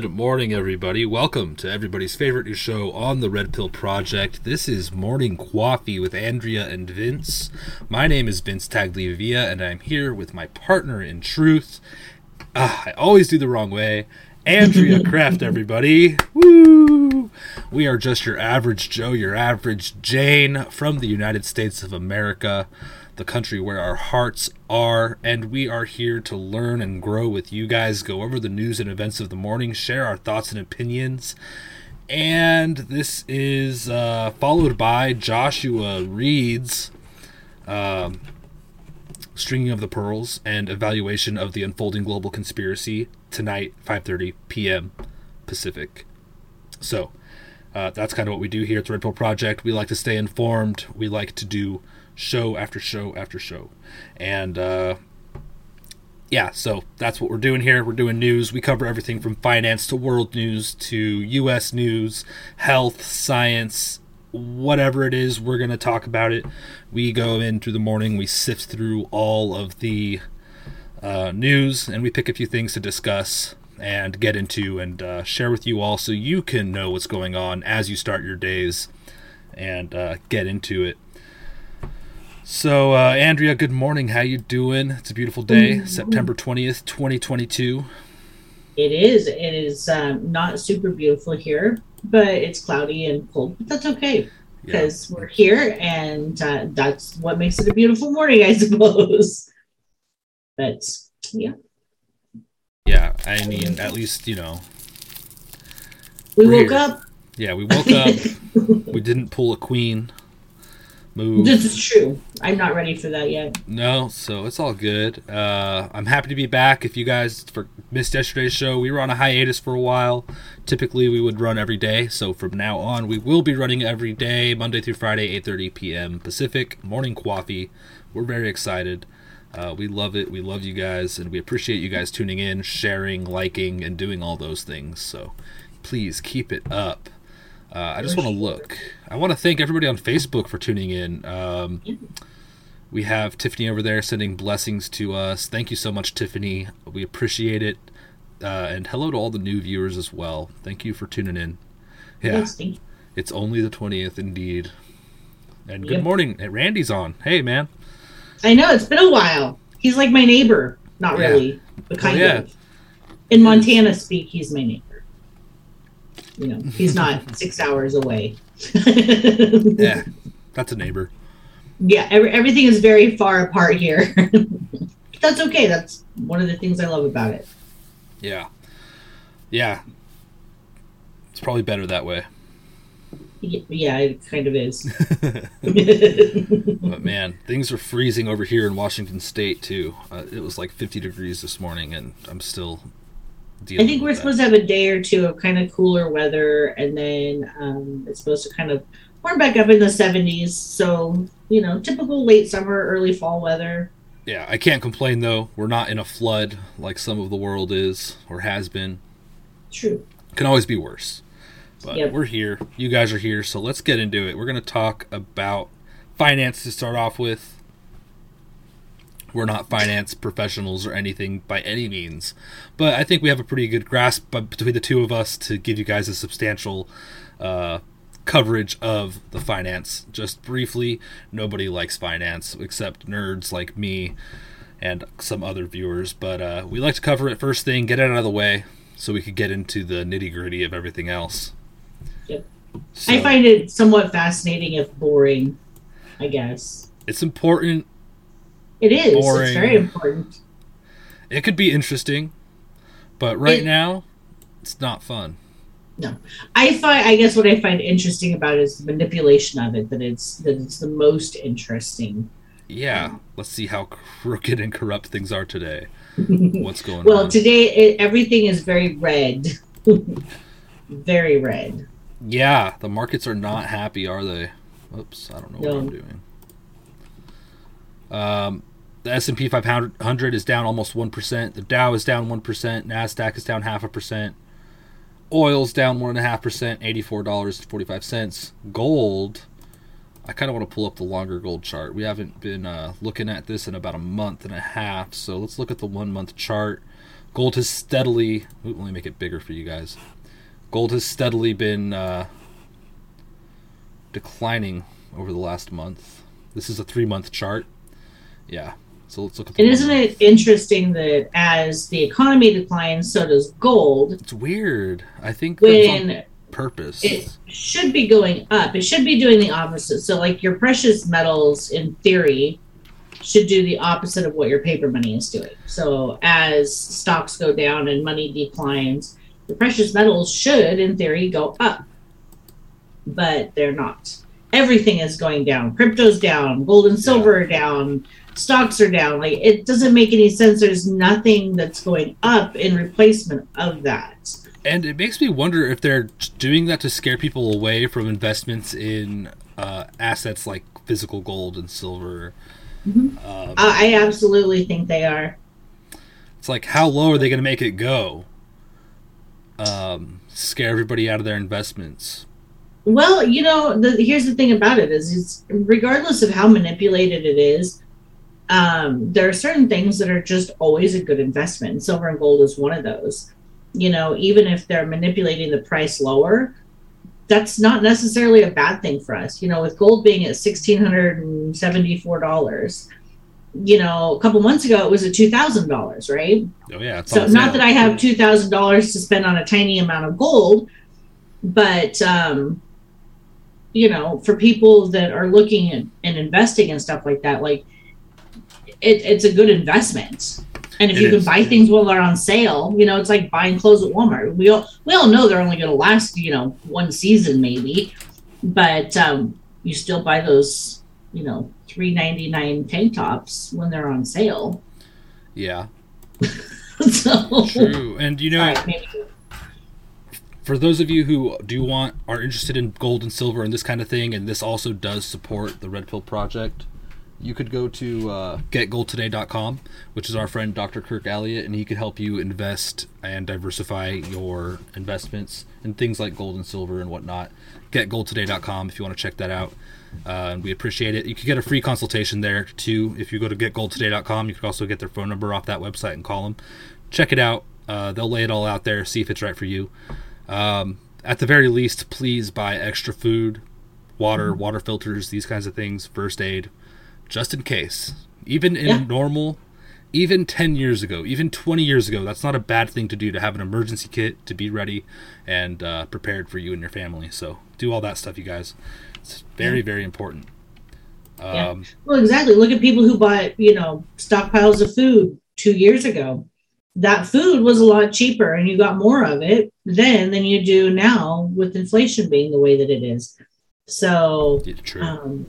Good morning, everybody. Welcome to everybody's favorite new show on the Red Pill Project. This is Morning Coffee with Andrea and Vince. My name is Vince Tagliavia, and I'm here with my partner in truth. Ah, I always do the wrong way. Andrea Kraft, everybody. Woo! We are just your average Joe, your average Jane from the United States of America, the country where our hearts are, and we are here to learn and grow with you guys, go over the news and events of the morning, share our thoughts and opinions. And this is uh, followed by Joshua Reed's um, Stringing of the Pearls and Evaluation of the Unfolding Global Conspiracy tonight, 5:30 p.m. Pacific. So, uh, that's kind of what we do here at the Red Pill Project. We like to stay informed. We like to do show after show after show, and uh, yeah, so that's what we're doing here. We're doing news. We cover everything from finance to world news to U.S. news, health, science, whatever it is. We're gonna talk about it. We go in through the morning. We sift through all of the uh, news, and we pick a few things to discuss and get into and uh, share with you all, so you can know what's going on as you start your days and uh, get into it. So, uh, Andrea, good morning. How you doing? It's a beautiful day, September twentieth, twenty twenty-two. It is. It is um, not super beautiful here, but it's cloudy and cold. But that's okay because we're here, and uh, that's what makes it a beautiful morning, I suppose. But yeah, Yeah, I mean, at least you know. we woke here. up. Yeah, we woke up. we didn't pull a queen move. This is true. I'm not ready for that yet. No, so it's all good. Uh, I'm happy to be back. If you guys for, missed yesterday's show, we were on a hiatus for a while. Typically, we would run every day. So from now on, we will be running every day, Monday through Friday, 8:30 p.m. Pacific. Morning coffee. We're very excited. Uh, we love it. We love you guys, and we appreciate you guys tuning in, sharing, liking, and doing all those things. So please keep it up. Uh, I just want to look. I want to thank everybody on Facebook for tuning in. Um, we have Tiffany over there sending blessings to us. Thank you so much, Tiffany. We appreciate it. Uh, and hello to all the new viewers as well. Thank you for tuning in. Yeah, Yes, thank you. it's only the 20th indeed. And good Yep. morning. Randy's on. Hey, man. I know it's been a while. He's like my neighbor. Not Yeah. really, but kind yeah. of. In Montana speak, he's my neighbor. You know, he's not six hours away. yeah, that's a neighbor. Yeah, every, everything is very far apart here. that's okay. That's one of the things I love about it. Yeah. Yeah. It's probably better that way. Yeah, it kind of is. but man, things are freezing over here in Washington State too. Uh, it was like 50 degrees this morning, and I'm still. I think we're supposed to have a day or two of kind of cooler weather, and then um, it's supposed to kind of warm back up in the 70s. So you know, typical late summer, early fall weather. Yeah, I can't complain though. We're not in a flood like some of the world is or has been. True. Can always be worse. But yep. we're here. You guys are here, so let's get into it. We're going to talk about finance to start off with. We're not finance professionals or anything by any means, but I think we have a pretty good grasp between the two of us to give you guys a substantial uh, coverage of the finance. Just briefly, nobody likes finance except nerds like me and some other viewers, but uh, we like to cover it first thing, get it out of the way, so we could get into the nitty gritty of everything else. Yep. So, I find it somewhat fascinating if boring, I guess. It's important. It is. Boring. It's very important. It could be interesting, but right it, now, it's not fun. No, I find. I guess what I find interesting about it is the manipulation of it. That it's that it's the most interesting. Yeah, let's see how crooked and corrupt things are today. What's going well, on? Well, today it, everything is very red. very red. Yeah, the markets are not happy, are they? Oops, I don't know no. what I'm doing. Um, the S&P 500 is down almost 1%. The Dow is down 1%. NASDAQ is down half a percent. Oil's down 1.5%, $84.45. Gold, I kind of want to pull up the longer gold chart. We haven't been uh, looking at this in about a month and a half, so let's look at the one month chart. Gold has steadily, ooh, let me make it bigger for you guys. Gold has steadily been uh, declining over the last month. This is a three month chart. Yeah. So let's look at. And isn't it interesting that as the economy declines, so does gold? It's weird. I think when purpose. It should be going up. It should be doing the opposite. So, like your precious metals, in theory, should do the opposite of what your paper money is doing. So, as stocks go down and money declines, the precious metals should, in theory, go up, but they're not. Everything is going down. Crypto's down. Gold and silver yeah. are down. Stocks are down. Like it doesn't make any sense. There's nothing that's going up in replacement of that. And it makes me wonder if they're doing that to scare people away from investments in uh, assets like physical gold and silver. Mm-hmm. Um, I absolutely think they are. It's like, how low are they going to make it go? um, scare everybody out of their investments? Well, you know, the, here's the thing about it is, it's regardless of how manipulated it is, um, there are certain things that are just always a good investment. Silver and gold is one of those. You know, even if they're manipulating the price lower, that's not necessarily a bad thing for us. You know, with gold being at sixteen hundred and seventy-four dollars, you know, a couple months ago it was at two thousand dollars, right? Oh yeah. So not that I have two thousand dollars to spend on a tiny amount of gold, but um, you know, for people that are looking at and investing and stuff like that, like it, it's a good investment. And if it you can is. buy things while they're on sale, you know, it's like buying clothes at Walmart. We all we all know they're only going to last, you know, one season maybe, but um, you still buy those, you know, three ninety nine tank tops when they're on sale. Yeah. so true, and you know, right, for those of you who do want are interested in gold and silver and this kind of thing, and this also does support the Red Pill Project. You could go to uh, getgoldtoday.com, which is our friend Dr. Kirk Elliott, and he could help you invest and diversify your investments in things like gold and silver and whatnot. Getgoldtoday.com if you want to check that out. Uh, and we appreciate it. You can get a free consultation there too. If you go to getgoldtoday.com, you can also get their phone number off that website and call them. Check it out. Uh, they'll lay it all out there, see if it's right for you. Um, at the very least, please buy extra food, water, water filters, these kinds of things, first aid, just in case. Even in yeah. normal even 10 years ago, even 20 years ago, that's not a bad thing to do to have an emergency kit to be ready and uh, prepared for you and your family. So do all that stuff, you guys. It's very, yeah. very important. Yeah. Um, well, exactly. Look at people who bought, you know, stockpiles of food two years ago. That food was a lot cheaper and you got more of it then than you do now with inflation being the way that it is. So, um,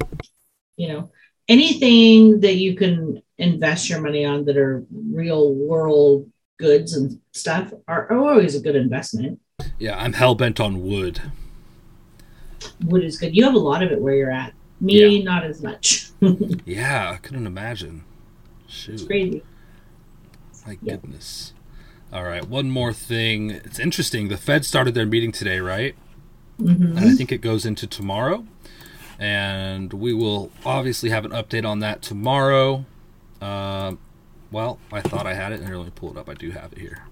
you know, anything that you can invest your money on that are real world goods and stuff are, always a good investment. Yeah, I'm hell bent on wood. Wood is good. You have a lot of it where you're at. Me, yeah. not as much. yeah, I couldn't imagine. Shoot. It's crazy. My goodness. All right, one more thing. It's interesting. The Fed started their meeting today, right? Mm-hmm. And I think it goes into tomorrow. And we will obviously have an update on that tomorrow. Uh, well, I thought I had it, and let me pull it up. I do have it here.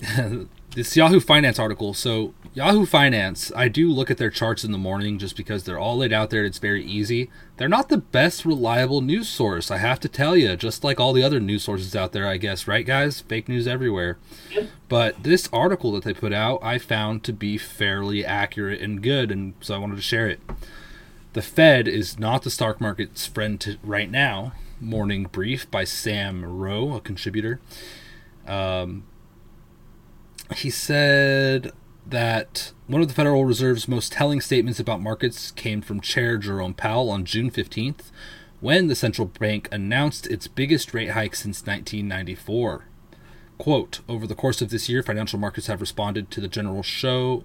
this Yahoo Finance article. So Yahoo Finance, I do look at their charts in the morning just because they're all laid out there. And it's very easy. They're not the best reliable news source, I have to tell you. Just like all the other news sources out there, I guess, right, guys? Fake news everywhere. But this article that they put out, I found to be fairly accurate and good, and so I wanted to share it. The Fed is not the stock market's friend right now. Morning brief by Sam Ro, a contributor. Um, he said that one of the Federal Reserve's most telling statements about markets came from Chair Jerome Powell on June 15th, when the central bank announced its biggest rate hike since 1994. Quote, over the course of this year, financial markets have responded to the general show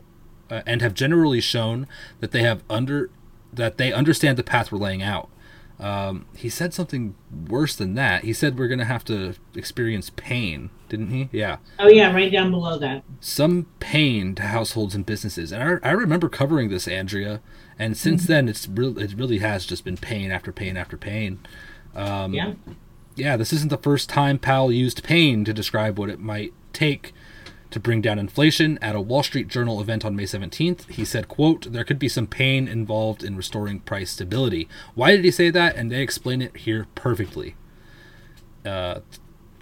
uh, and have generally shown that they have under that they understand the path we're laying out. Um, he said something worse than that. He said we're going to have to experience pain, didn't he? Yeah. Oh, yeah, right down below that. Some pain to households and businesses. And I, I remember covering this, Andrea. And since mm-hmm. then, it's re- it really has just been pain after pain after pain. Um, yeah. Yeah, this isn't the first time Powell used pain to describe what it might take to bring down inflation at a Wall Street Journal event on May 17th. He said, quote, there could be some pain involved in restoring price stability. Why did he say that? And they explain it here perfectly. Uh,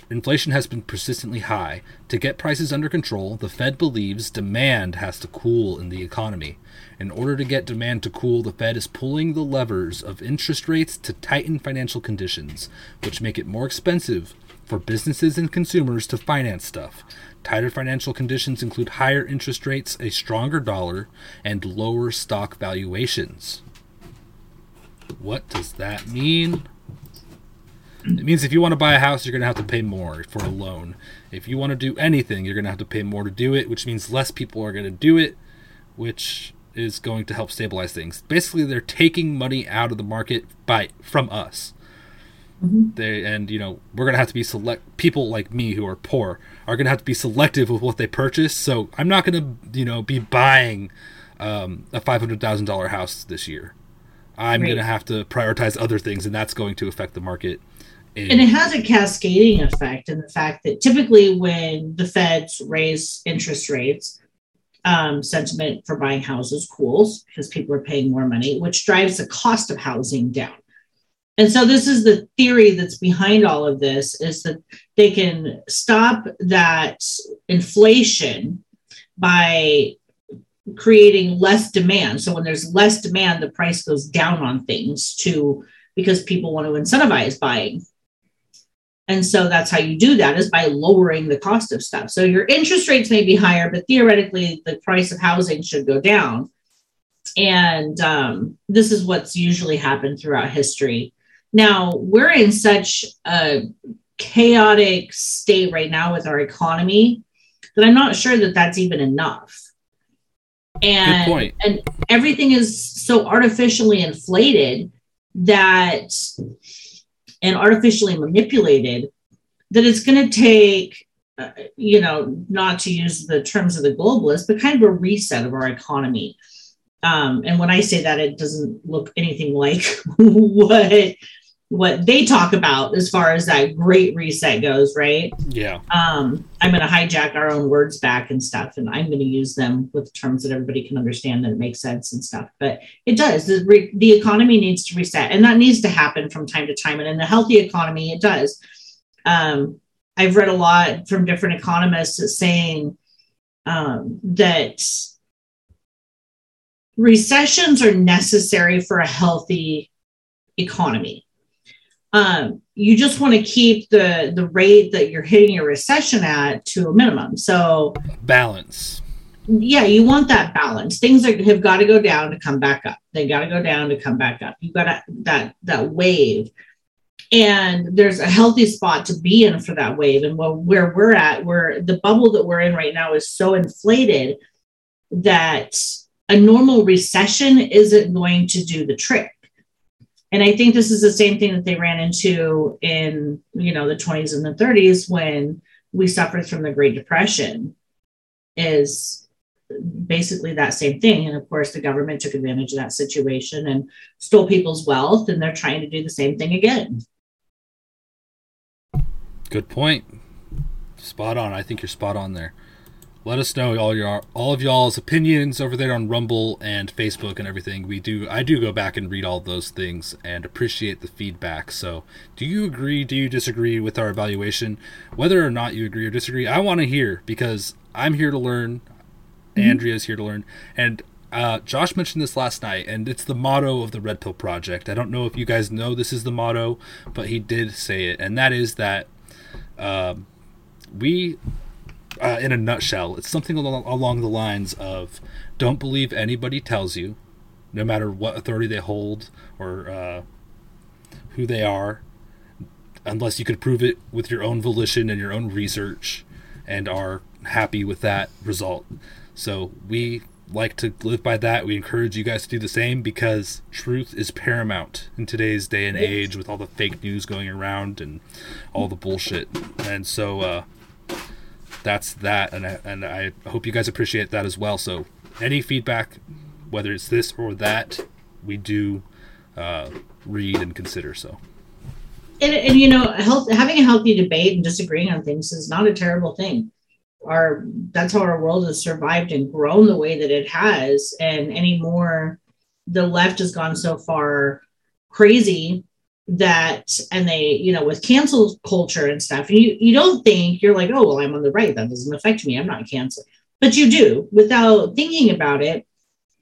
inflation has been persistently high. To get prices under control, the Fed believes demand has to cool in the economy. In order to get demand to cool, the Fed is pulling the levers of interest rates to tighten financial conditions, which make it more expensive for businesses and consumers to finance stuff. Tighter financial conditions include higher interest rates, a stronger dollar, and lower stock valuations. What does that mean? It means if you want to buy a house, you're going to have to pay more for a loan. If you want to do anything, you're going to have to pay more to do it, which means less people are going to do it, which is going to help stabilize things. Basically, they're taking money out of the market by from us. Mm-hmm. They and you know we're gonna have to be select people like me who are poor are gonna have to be selective with what they purchase. So I'm not gonna you know be buying um, a five hundred thousand dollar house this year. I'm right. gonna have to prioritize other things, and that's going to affect the market. In- and it has a cascading effect in the fact that typically when the feds raise interest rates, um, sentiment for buying houses cools because people are paying more money, which drives the cost of housing down. And so this is the theory that's behind all of this is that they can stop that inflation by creating less demand. So when there's less demand, the price goes down on things to because people want to incentivize buying. And so that's how you do that is by lowering the cost of stuff. So your interest rates may be higher, but theoretically the price of housing should go down. And um, this is what's usually happened throughout history now, we're in such a chaotic state right now with our economy that I'm not sure that that's even enough. And, and everything is so artificially inflated that and artificially manipulated that it's going to take uh, you know not to use the terms of the globalists but kind of a reset of our economy um, and when i say that it doesn't look anything like what what they talk about as far as that great reset goes, right? Yeah. Um, I'm going to hijack our own words back and stuff, and I'm going to use them with terms that everybody can understand and it makes sense and stuff. But it does. The, re- the economy needs to reset, and that needs to happen from time to time. And in a healthy economy, it does. Um, I've read a lot from different economists saying um, that recessions are necessary for a healthy economy um, you just want to keep the the rate that you're hitting your recession at to a minimum. So balance. Yeah, you want that balance. Things are, have got to go down to come back up. They got to go down to come back up. You've got to, that that wave, and there's a healthy spot to be in for that wave. And well, where we're at, where the bubble that we're in right now is so inflated that a normal recession isn't going to do the trick. And i think this is the same thing that they ran into in you know the 20s and the 30s when we suffered from the great depression is basically that same thing. And of course the government took advantage of that situation and stole people's wealth and they're trying to do the same thing again. Good point. Spot on. I think you're spot on there let us know all your all of y'all's opinions over there on Rumble and Facebook and everything. We do I do go back and read all those things and appreciate the feedback. So, do you agree? Do you disagree with our evaluation? Whether or not you agree or disagree, I want to hear because I'm here to learn. Mm-hmm. Andrea's here to learn, and uh, Josh mentioned this last night, and it's the motto of the Red Pill Project. I don't know if you guys know this is the motto, but he did say it, and that is that um, we uh, in a nutshell, it's something along, along the lines of don't believe anybody tells you, no matter what authority they hold or uh, who they are, unless you could prove it with your own volition and your own research and are happy with that result. So we like to live by that. We encourage you guys to do the same because truth is paramount in today's day and age with all the fake news going around and all the bullshit. And so, uh, that's that, and I, and I hope you guys appreciate that as well. So, any feedback, whether it's this or that, we do uh, read and consider. So, and, and you know, health, having a healthy debate and disagreeing on things is not a terrible thing. Our that's how our world has survived and grown the way that it has, and anymore, the left has gone so far crazy that and they you know with cancel culture and stuff and you you don't think you're like oh well i'm on the right that doesn't affect me i'm not canceled but you do without thinking about it.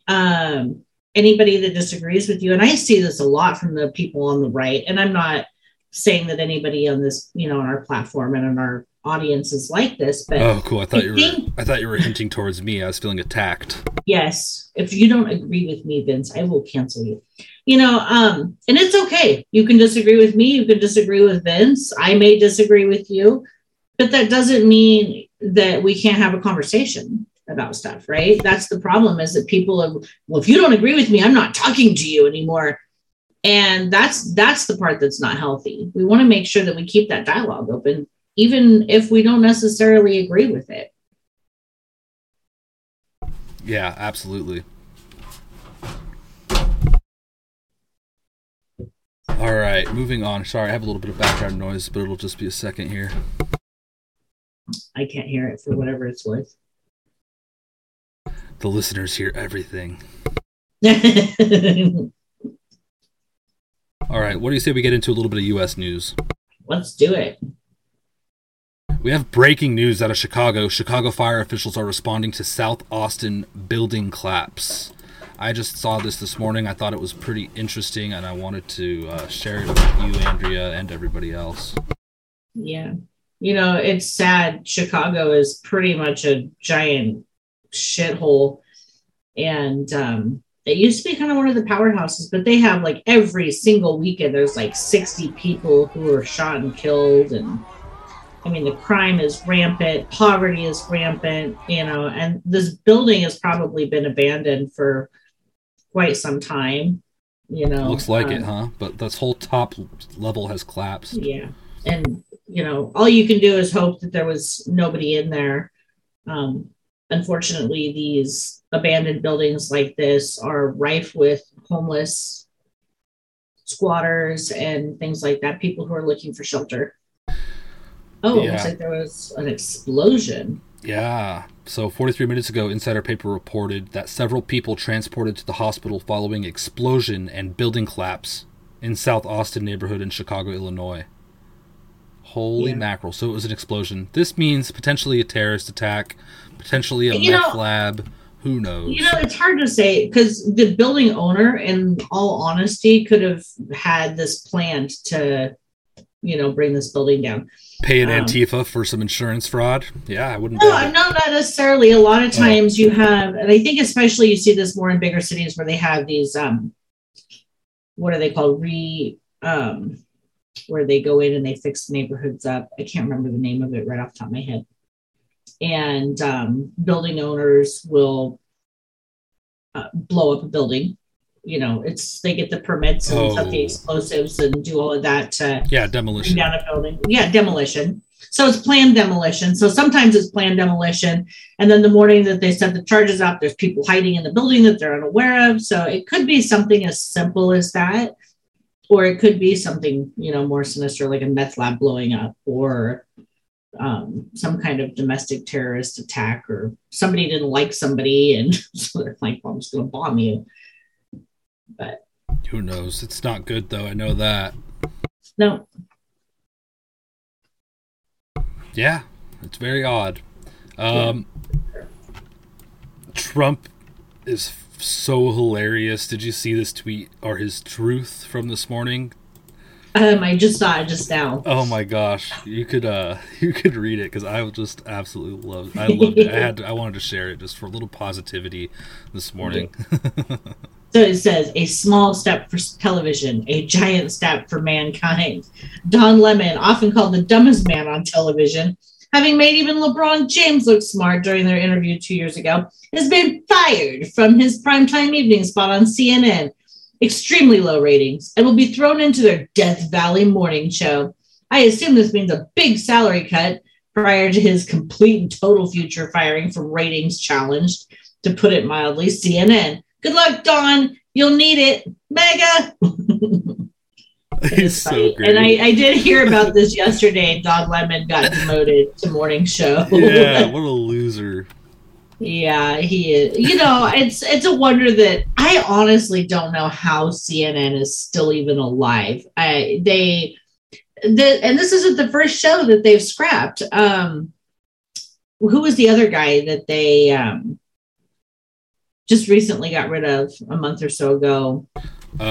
Um anybody that disagrees with you and i see this a lot from the people on the right and i'm not saying that anybody on this you know on our platform and on our audience is like this but oh cool i thought I you think, were i thought you were hinting towards me i was feeling attacked yes if you don't agree with me vince i will cancel you you know, um, and it's okay. You can disagree with me, you can disagree with Vince. I may disagree with you, but that doesn't mean that we can't have a conversation about stuff, right? That's the problem is that people are, well, if you don't agree with me, I'm not talking to you anymore. And that's that's the part that's not healthy. We want to make sure that we keep that dialogue open, even if we don't necessarily agree with it. Yeah, absolutely. All right, moving on. Sorry, I have a little bit of background noise, but it'll just be a second here. I can't hear it for whatever it's worth. The listeners hear everything. All right, what do you say we get into a little bit of U.S. news? Let's do it. We have breaking news out of Chicago. Chicago fire officials are responding to South Austin building collapse. I just saw this this morning. I thought it was pretty interesting, and I wanted to uh, share it with you, Andrea, and everybody else. Yeah. You know, it's sad. Chicago is pretty much a giant shithole. And um, it used to be kind of one of the powerhouses, but they have like every single weekend, there's like 60 people who are shot and killed. And I mean, the crime is rampant, poverty is rampant, you know, and this building has probably been abandoned for quite some time. You know, looks like um, it, huh? But this whole top level has collapsed. Yeah, and you know, all you can do is hope that there was nobody in there. Um, unfortunately, these abandoned buildings like this are rife with homeless squatters and things like that, people who are looking for shelter. Oh, Yeah. looks like there was an explosion. Yeah. So 43 minutes ago, Insider Paper reported that several people transported to the hospital following explosion and building collapse in South Austin neighborhood in Chicago, Illinois. Holy Yeah. mackerel! So it was an explosion. This means potentially a terrorist attack, potentially a You meth know- lab. Who knows? You know, it's hard to say because the building owner, in all honesty, could have had this planned to, you know, bring this building down. Pay an um, Antifa for some insurance fraud? Yeah, I wouldn't. No, it. not necessarily. A lot of Oh. times you have, and I think especially you see this more in bigger cities where they have these, um, what are they called? Re, um, where they go in and they fix neighborhoods up. I can't remember the name of it right off the top of my head. And um, building owners will uh, blow up a building. You know, it's they get the permits and stuff, the Oh. explosives and do all of that to Yeah, demolition. down a building. Yeah, demolition. So it's planned demolition. So sometimes it's planned demolition. And then the morning that they set the charges up, there's people hiding in the building that they're unaware of. So it could be something as simple as that. Or it could be something, you know, more sinister like a meth lab blowing up or um, some kind of domestic terrorist attack or somebody didn't like somebody and so they're like, well, I'm just going to bomb you. But who knows? It's not good though. I know that. No, Yeah, it's very odd. Um, Trump is f- so hilarious. Did you see this tweet or his truth from this morning? um, I just saw it just now. Oh my gosh, you could uh you could read it because I just absolutely loved. I loved it. I had to, I wanted to share it just for a little positivity this morning. So it says a small step for television, a giant step for mankind. Don Lemon, often called the dumbest man on television, having made even LeBron James look smart during their interview two years ago, has been fired from his primetime evening spot on CNN. Extremely low ratings and will be thrown into their Death Valley morning show. I assume this means a big salary cut prior to his complete and total future firing from ratings challenged. To put it mildly, CNN. Good luck, Don. You'll need it. Mega. He's so great. And I, I did hear about this yesterday. Don Lemon got demoted to morning show. yeah, what a loser. Yeah, he is. You know, it's it's a wonder that I honestly don't know how CNN is still even alive. I they the and this isn't the first show that they've scrapped. Um who was the other guy that they um just recently got rid of a month or so ago? Uh,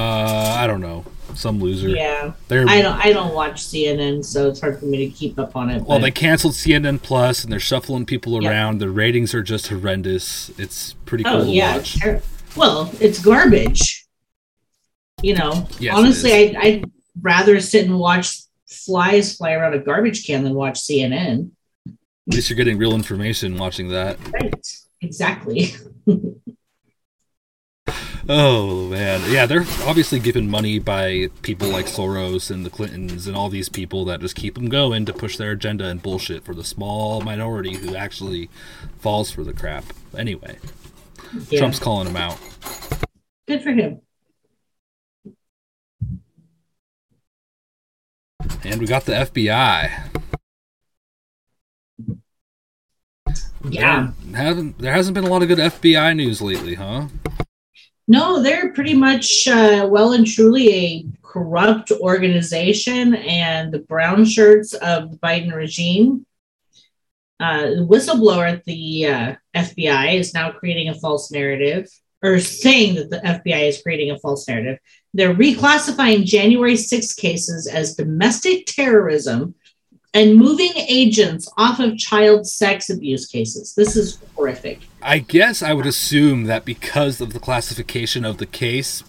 I don't know, some loser. Yeah. They're I don't I don't watch CNN, so it's hard for me to keep up on it. well, but- they canceled CNN Plus and they're shuffling people Yep. around. The ratings are just horrendous. It's pretty cool Oh to yeah, ter- well, it's garbage. You know, Yes, honestly. I'd, I'd rather sit and watch flies fly around a garbage can than watch CNN. At least you're getting real information watching that. Right? Exactly. Oh man, yeah, they're obviously given money by people like Soros and the Clintons and all these people that just keep them going to push their agenda and bullshit for the small minority who actually falls for the crap. Anyway, Yeah. Trump's calling them out. Good for him. And we got the FBI. Yeah. There haven't there hasn't been a lot of good FBI news lately, huh? No, they're pretty much uh, well and truly a corrupt organization and the brown shirts of the Biden regime. Uh, the whistleblower at the uh, FBI is now creating a false narrative or saying that the FBI is creating a false narrative. They're reclassifying January 6 cases as domestic terrorism and moving agents off of child sex abuse cases. This is horrific. I guess I would assume that because of the classification of the case,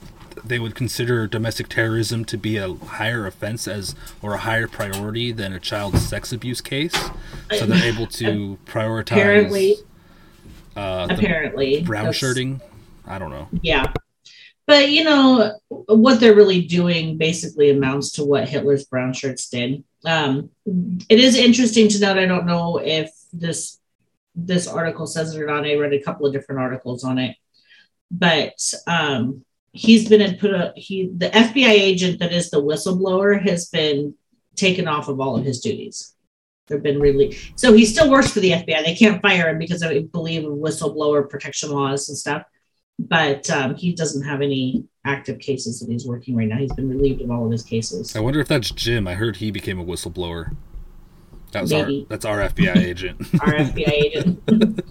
they would consider domestic terrorism to be a higher offense as or a higher priority than a child sex abuse case. So they're able to prioritize Apparently, uh, apparently, brown shirting. I don't know. Yeah. But you know what they're really doing basically amounts to what Hitler's brown shirts did. Um, it is interesting to note. I don't know if this this article says it or not. I read a couple of different articles on it, but um, he's been put a he the FBI agent that is the whistleblower has been taken off of all of his duties. They've been released. So he still works for the FBI. They can't fire him because I believe whistleblower protection laws and stuff. But um, he doesn't have any active cases that he's working right now. He's been relieved of all of his cases. I wonder if that's Jim. I heard he became a whistleblower. That was Maybe. our that's our FBI agent. our FBI agent.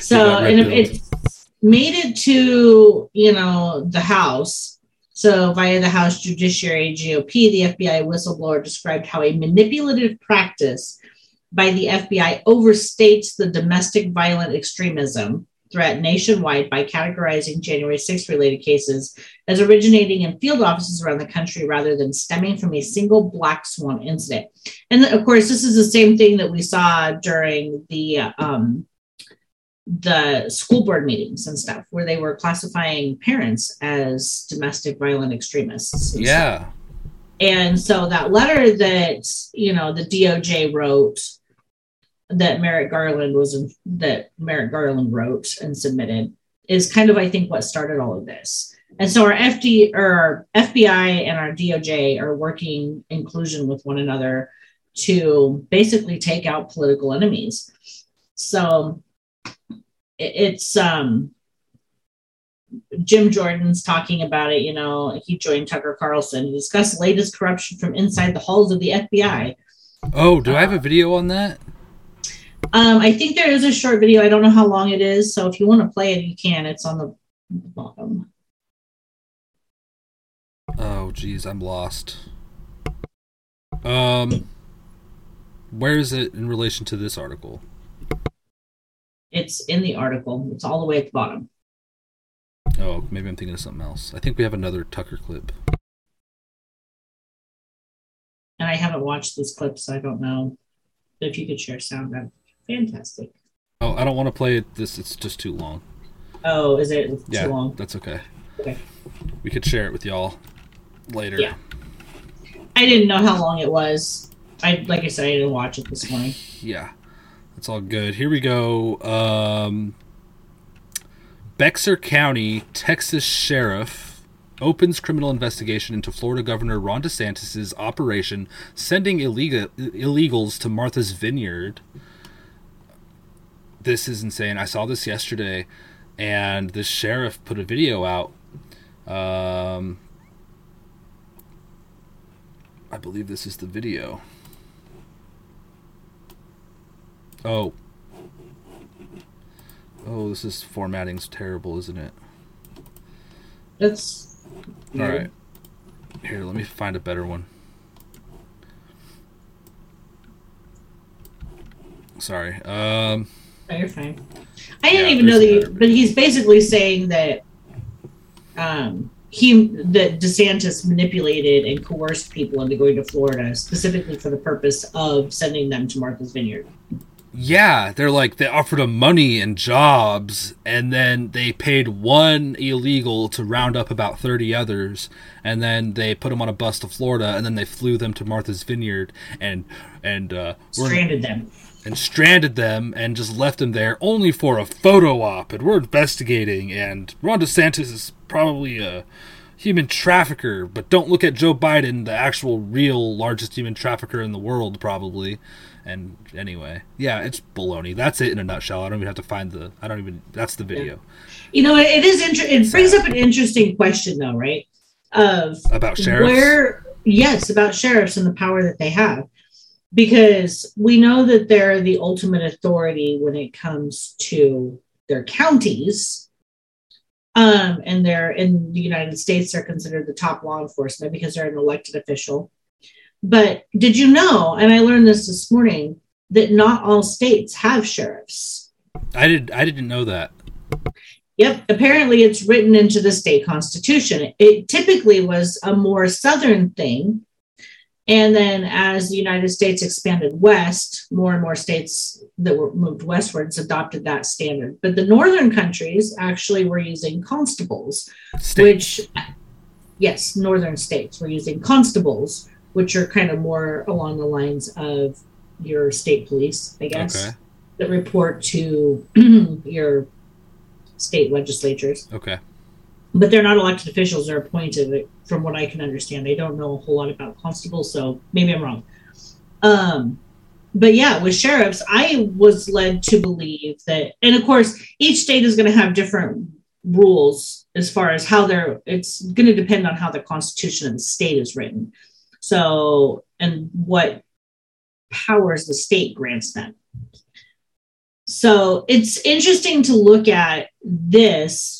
so and it's made it to you know the House. So via the House Judiciary GOP, the FBI whistleblower described how a manipulative practice by the FBI overstates the domestic violent extremism threat nationwide by categorizing January 6 related cases as originating in field offices around the country rather than stemming from a single black swan incident. And of course, this is the same thing that we saw during the um, the school board meetings and stuff, where they were classifying parents as domestic violent extremists. yeah. Stuff. And so that letter that you know the DOJ wrote that Merrick Garland was that Merrick Garland wrote and submitted is kind of I think what started all of this. And so our FD or our FBI and our DOJ are working inclusion with one another to basically take out political enemies. So it's um Jim Jordan's talking about it, you know, he joined Tucker Carlson to discuss latest corruption from inside the halls of the FBI. Oh, do I have a video on that? Um, I think there is a short video. I don't know how long it is. So if you want to play it, you can. It's on the bottom. Oh, geez, I'm lost. Um, where is it in relation to this article? It's in the article. It's all the way at the bottom. Oh, maybe I'm thinking of something else. I think we have another Tucker clip. And I haven't watched this clip, so I don't know. But if you could share sound, that'd Fantastic. Oh, I don't want to play it. This it's just too long. Oh, is it too yeah, long? That's okay. Okay. We could share it with y'all later. Yeah. I didn't know how long it was. I like I said, I didn't watch it this morning. Yeah, that's all good. Here we go. Um, Bexar County, Texas sheriff opens criminal investigation into Florida Governor Ron DeSantis' operation sending illegal illegals to Martha's Vineyard this is insane. I saw this yesterday, and the sheriff put a video out. Um, I believe this is the video. Oh. Oh, this is formatting's terrible, isn't it? It's. All right. Here, let me find a better one. Sorry. Um. No, you're fine. I didn't yeah, even know that, but he's basically saying that um, he that DeSantis manipulated and coerced people into going to Florida specifically for the purpose of sending them to Martha's Vineyard. Yeah, they're like they offered him money and jobs, and then they paid one illegal to round up about thirty others, and then they put them on a bus to Florida, and then they flew them to Martha's Vineyard and and uh, stranded them and stranded them and just left them there only for a photo op. And we're investigating, and Ron DeSantis is probably a human trafficker, but don't look at Joe Biden, the actual real largest human trafficker in the world, probably. And anyway, yeah, it's baloney. That's it in a nutshell. I don't even have to find the. I don't even. That's the video. You know, it is interesting. It brings up an interesting question, though, right? Of about sheriffs. Where, yes, about sheriffs and the power that they have because we know that they're the ultimate authority when it comes to their counties. Um, and they're in the United States, they're considered the top law enforcement because they're an elected official. But did you know, and I learned this this morning, that not all states have sheriffs? I did I didn't know that. Yep, apparently it's written into the state constitution. It typically was a more southern thing and then as the United States expanded west, more and more states that were moved westwards adopted that standard. But the northern countries actually were using constables, states. which, yes, northern states were using constables, which are kind of more along the lines of your state police, I guess, okay. that report to your state legislatures. Okay. But they're not elected officials; they're appointed. From what I can understand, they don't know a whole lot about constables, so maybe I'm wrong. Um, but yeah, with sheriffs, I was led to believe that, and of course, each state is going to have different rules as far as how they're. It's going to depend on how the constitution of the state is written. So, and what powers the state grants them. So it's interesting to look at this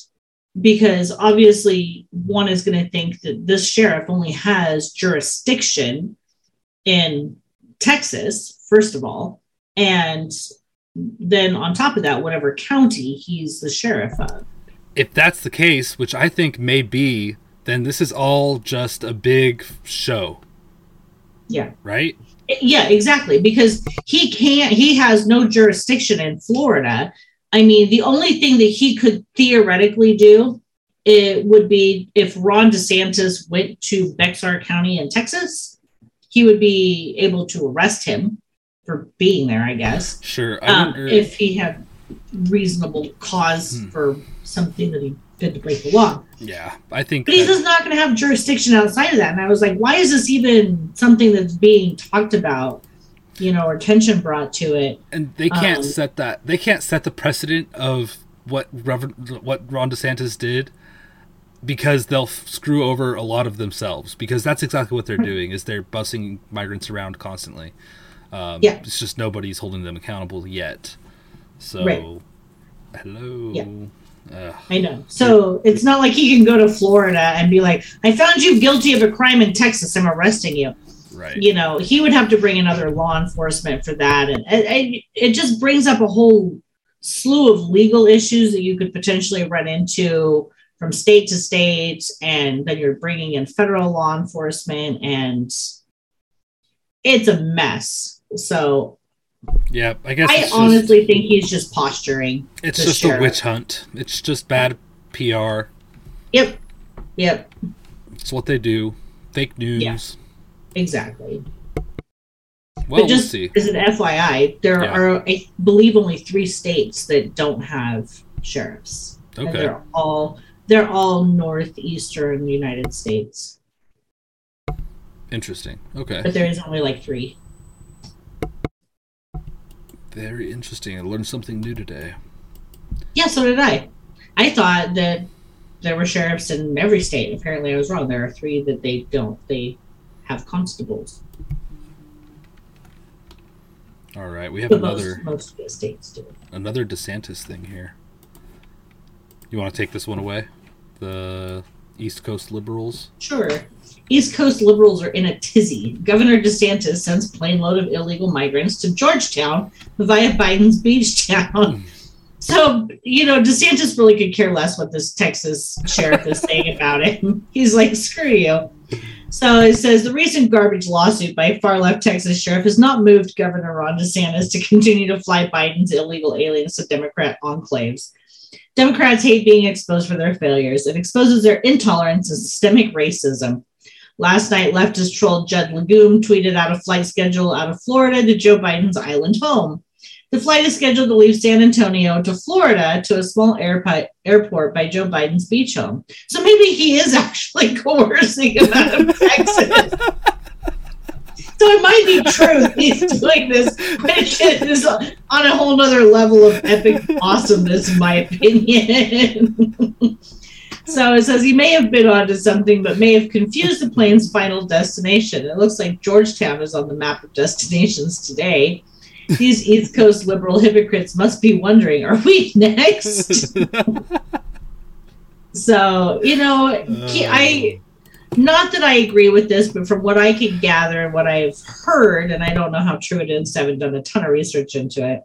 because obviously one is going to think that this sheriff only has jurisdiction in Texas, first of all, and then on top of that, whatever county he's the sheriff of. If that's the case, which I think may be, then this is all just a big show. Yeah. Right? Yeah, exactly. Because he can't, he has no jurisdiction in Florida. I mean, the only thing that he could theoretically do it would be if Ron DeSantis went to Bexar County in Texas, he would be able to arrest him for being there, I guess. Sure. I um, if he had reasonable cause hmm. for something that he did to break the law. Yeah, I think. But he's just not going to have jurisdiction outside of that. And I was like, why is this even something that's being talked about? You know, or attention brought to it. And they can't um, set that. They can't set the precedent of what Reverend, what Ron DeSantis did because they'll f- screw over a lot of themselves because that's exactly what they're doing is they're bussing migrants around constantly um, yeah. it's just nobody's holding them accountable yet so right. hello yeah. I know. So it's not like he can go to Florida and be like, I found you guilty of a crime in Texas. I'm arresting you. Right. You know, he would have to bring in other law enforcement for that. And it, it just brings up a whole slew of legal issues that you could potentially run into from state to state. And then you're bringing in federal law enforcement, and it's a mess. So yeah, I guess. I honestly just, think he's just posturing. It's just sheriff. a witch hunt. It's just bad PR. Yep. Yep. It's what they do. Fake news. Exactly. Well, but just we'll as an FYI, there yeah. are, I believe, only three states that don't have sheriffs. Okay. And they're all they're all northeastern United States. Interesting. Okay. But there is only like three. Very interesting. I learned something new today. Yeah, so did I. I thought that there were sheriffs in every state. Apparently, I was wrong. There are three that they don't. They have constables. All right, we have another. Most, most states do. Another DeSantis thing here. You want to take this one away? The East Coast liberals. Sure. East Coast liberals are in a tizzy. Governor DeSantis sends plane load of illegal migrants to Georgetown via Biden's beach town. Hmm. So, you know, DeSantis really could care less what this Texas sheriff is saying about it. He's like, screw you. So it says the recent garbage lawsuit by far left Texas sheriff has not moved Governor Ron DeSantis to continue to fly Biden's illegal aliens to Democrat enclaves. Democrats hate being exposed for their failures. It exposes their intolerance and systemic racism. Last night, leftist troll Judd Legum tweeted out a flight schedule out of Florida to Joe Biden's island home. The flight is scheduled to leave San Antonio to Florida to a small airport by Joe Biden's beach home. So maybe he is actually coercing him out of Texas. so it might be true he's doing this, but it is on a whole nother level of epic awesomeness, in my opinion. So it says he may have been onto something, but may have confused the plane's final destination. It looks like Georgetown is on the map of destinations today. These East Coast liberal hypocrites must be wondering, are we next? so, you know, I not that I agree with this, but from what I can gather and what I've heard, and I don't know how true it is, I haven't done a ton of research into it,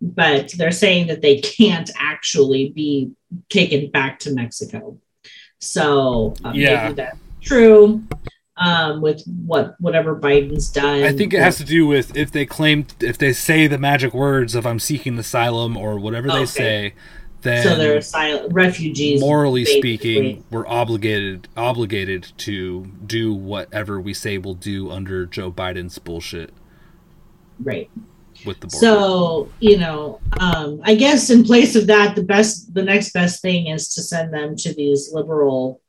but they're saying that they can't actually be taken back to Mexico. So um, yeah, maybe that's true. Um, with what whatever Biden's done, I think it has to do with if they claim if they say the magic words of "I'm seeking asylum" or whatever they say. Then so they're asylum refugees. Morally basically. speaking, we're obligated obligated to do whatever we say we'll do under Joe Biden's bullshit. Right. with the border. So, you know, um, I guess in place of that, the best, the next best thing is to send them to these liberal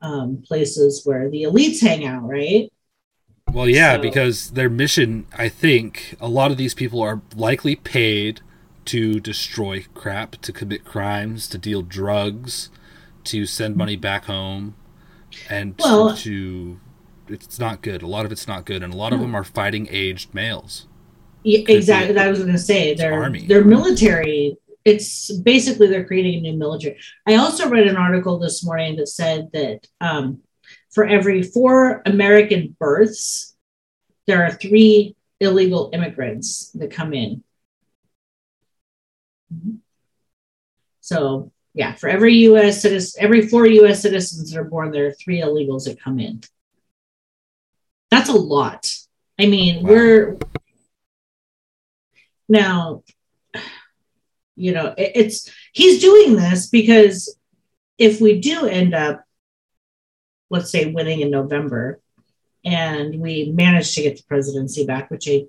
um, places where the elites hang out, right? Well, yeah, So- because their mission, I think, a lot of these people are likely paid to destroy crap, to commit crimes, to deal drugs, to send money back home, and Well- to. It's not good. A lot of it's not good, and a lot of No. them are fighting aged males. Yeah, exactly. That I was going to say their army. their military. It's basically they're creating a new military. I also read an article this morning that said that um, for every four American births, there are three illegal immigrants that come in. So yeah, for every U.S. citizen, every four U.S. citizens that are born, there are three illegals that come in. That's a lot. I mean, Wow. we're now, you know, it- it's he's doing this because if we do end up, let's say, winning in November, and we manage to get the presidency back, which I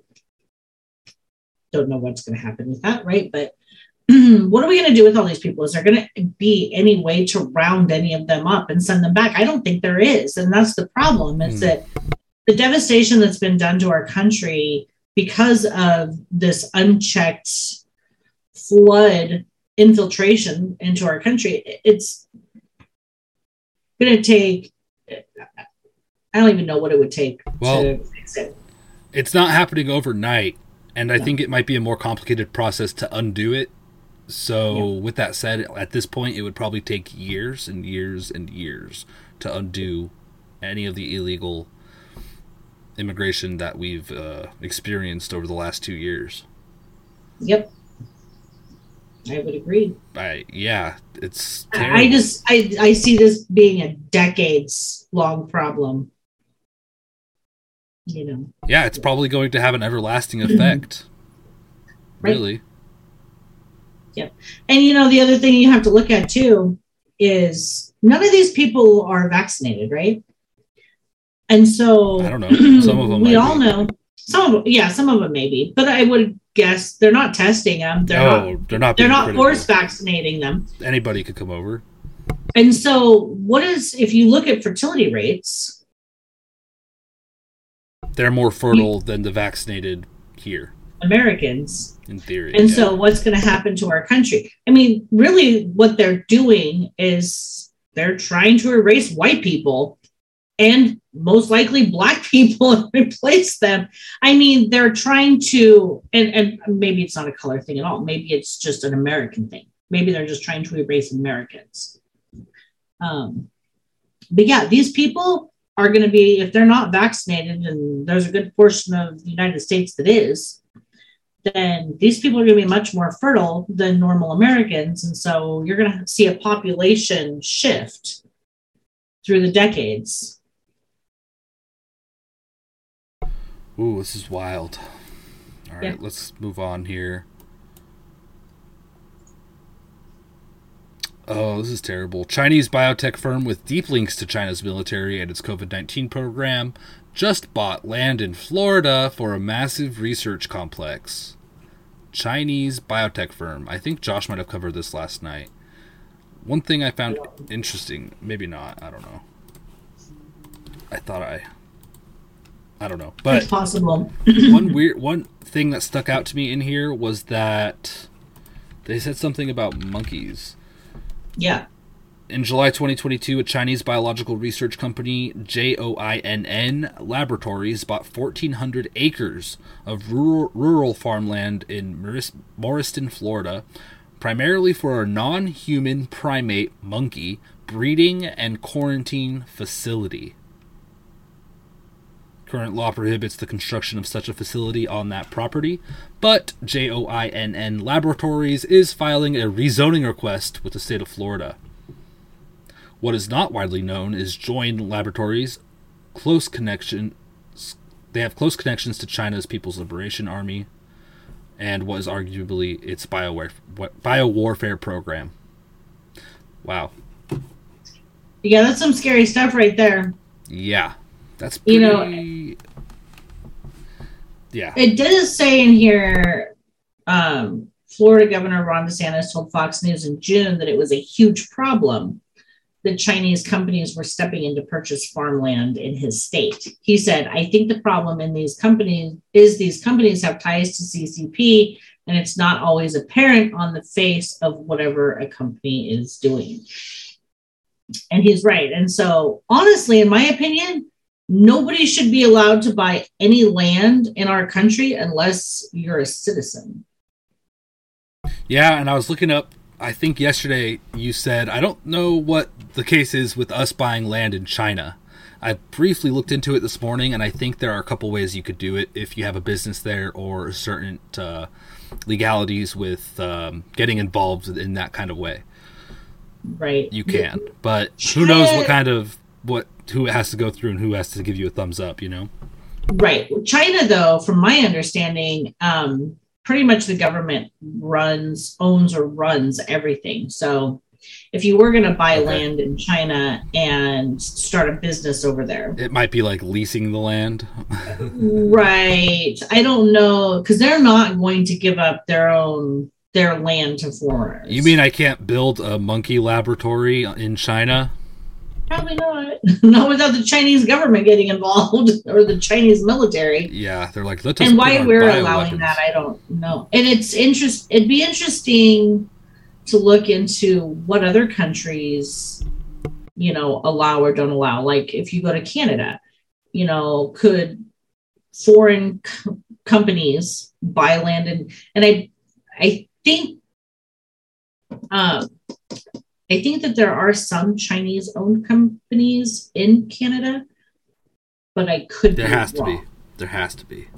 don't know what's going to happen with that, right? But what are we going to do with all these people? Is there going to be any way to round any of them up and send them back? I don't think there is, and that's the problem. Is Hmm. that the devastation that's been done to our country because of this unchecked flood infiltration into our country it's going to take i don't even know what it would take Well- to fix it It's not happening overnight, and I No. think it might be a more complicated process to undo it. So, Yeah. with that said, at this point, it would probably take years and years and years to undo any of the illegal immigration that we've uh, experienced over the last two years. yep i would agree I yeah, it's I- terrible. i just i i see this being a decades long problem you know yeah, it's probably going to have an everlasting effect. Right. Really, Yep, And you know, the other thing you have to look at too is none of these people are vaccinated, right? And so I don't know. Some of them we all be. know some of them, yeah, some of them maybe, but I would guess they're not testing them. They're no, not they're not. they're not critical. force vaccinating them. Anybody could come over. And so what is if you look at fertility rates, They're more fertile than the vaccinated here, Americans, in theory. And yeah. so, what's going to happen to our country? I mean, really, what they're doing is they're trying to erase white people and most likely black people replace them. I mean, they're trying to, and, and maybe it's not a color thing at all. Maybe it's just an American thing. Maybe they're just trying to erase Americans. Um, but yeah, these people are going to be, if they're not vaccinated, and there's a good portion of the United States that is, then these people are going to be much more fertile than normal Americans. And so you're going to see a population shift through the decades. Ooh, this is wild. All right, Yeah. let's move on here. Oh, this is terrible. Chinese biotech firm with deep links to China's military and its COVID 19 program just bought land in Florida for a massive research complex. Chinese biotech firm. I think Josh might have covered this last night. One thing I found interesting, maybe not, I don't know. I thought I. I don't know. But it's possible. one weird one thing that stuck out to me in here was that they said something about monkeys. Yeah. In July 2022, a Chinese biological research company, JOINN Laboratories, bought 1,400 acres of rural, rural farmland in Morris, Morriston, Florida, primarily for a non human primate monkey breeding and quarantine facility. Current law prohibits the construction of such a facility on that property, but JOINN Laboratories is filing a rezoning request with the state of Florida. What is not widely known is JOINN Laboratories close connection they have close connections to China's People's Liberation Army and what is arguably its bio biowarfare program. Wow. Yeah, that's some scary stuff right there. Yeah. That's pretty You know- Yeah. It does say in here, um, Florida Governor Ron DeSantis told Fox News in June that it was a huge problem that Chinese companies were stepping in to purchase farmland in his state. He said, I think the problem in these companies is these companies have ties to CCP, and it's not always apparent on the face of whatever a company is doing. And he's right. And so, honestly, in my opinion, nobody should be allowed to buy any land in our country unless you're a citizen. Yeah, and I was looking up. I think yesterday you said I don't know what the case is with us buying land in China. I briefly looked into it this morning, and I think there are a couple ways you could do it if you have a business there or certain uh, legalities with um, getting involved in that kind of way. Right. You can, but who knows what kind of what who it has to go through and who has to give you a thumbs up. You know. Right. China, though, from my understanding, um, pretty much the government runs, owns, or runs everything. So if you were going to buy Okay. land in China and start a business over there, It might be like leasing the land. right? I don't know because they're not going to give up their own their land to foreigners. You mean I can't build a monkey laboratory in China? Probably not? not without the Chinese government getting involved or the Chinese military. Yeah, they're like, let's and why we're allowing that i don't know and it's interest it'd be interesting to look into what other countries you know allow or don't allow like if you go to canada you know could foreign co- companies buy land and and i i think um i think that there are some chinese owned companies in canada but i could There be has to be. wrong. There has to be.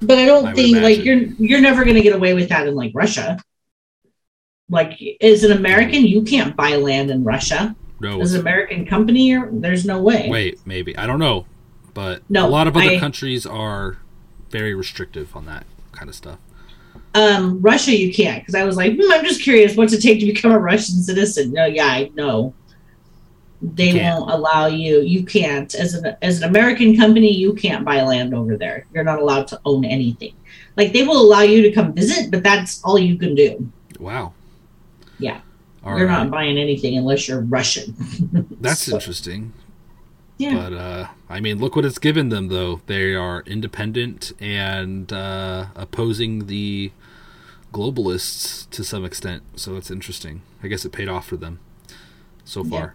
But I don't I think like you're you're never going to get away with that in like Russia. Like as an American, you can't buy land in Russia. No, As an American company, there's no way. wait, maybe I don't know, but No, a lot of other I- countries are very restrictive on that kind of stuff. Um, Russia, you can't because I was like, hmm, I'm just curious, what's it take to become a Russian citizen? No, yeah, I know. They won't allow you. You can't as an as an American company, you can't buy land over there. You're not allowed to own anything. Like they will allow you to come visit, but that's all you can do. Wow. Yeah. All you're right. not buying anything unless you're Russian. That's So- interesting. Yeah. But uh, I mean, look what it's given them, though. They are independent and uh, opposing the globalists to some extent. So it's interesting. I guess it paid off for them so far.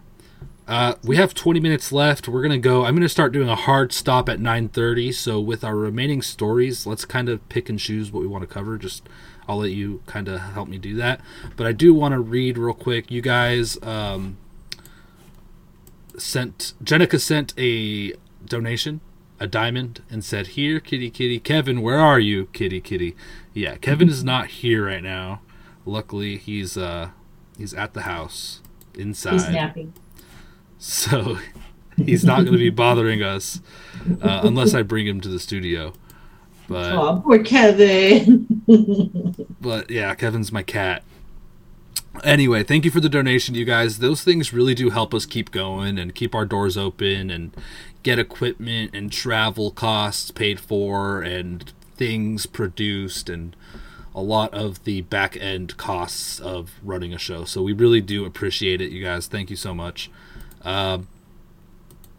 Uh, we have 20 minutes left. We're gonna go. I'm gonna start doing a hard stop at 9:30. So with our remaining stories, let's kind of pick and choose what we want to cover. Just I'll let you kind of help me do that. But I do want to read real quick. You guys. Um, sent Jenica sent a donation, a diamond, and said, "Here, kitty, kitty, Kevin, where are you, kitty, kitty?" Yeah, Kevin is not here right now. Luckily, he's uh he's at the house inside, He's napping. so he's not going to be bothering us uh, unless I bring him to the studio. But Oh, poor Kevin. but yeah, Kevin's my cat. Anyway, thank you for the donation, you guys. Those things really do help us keep going and keep our doors open and get equipment and travel costs paid for and things produced and a lot of the back end costs of running a show. So we really do appreciate it, you guys. Thank you so much. Um,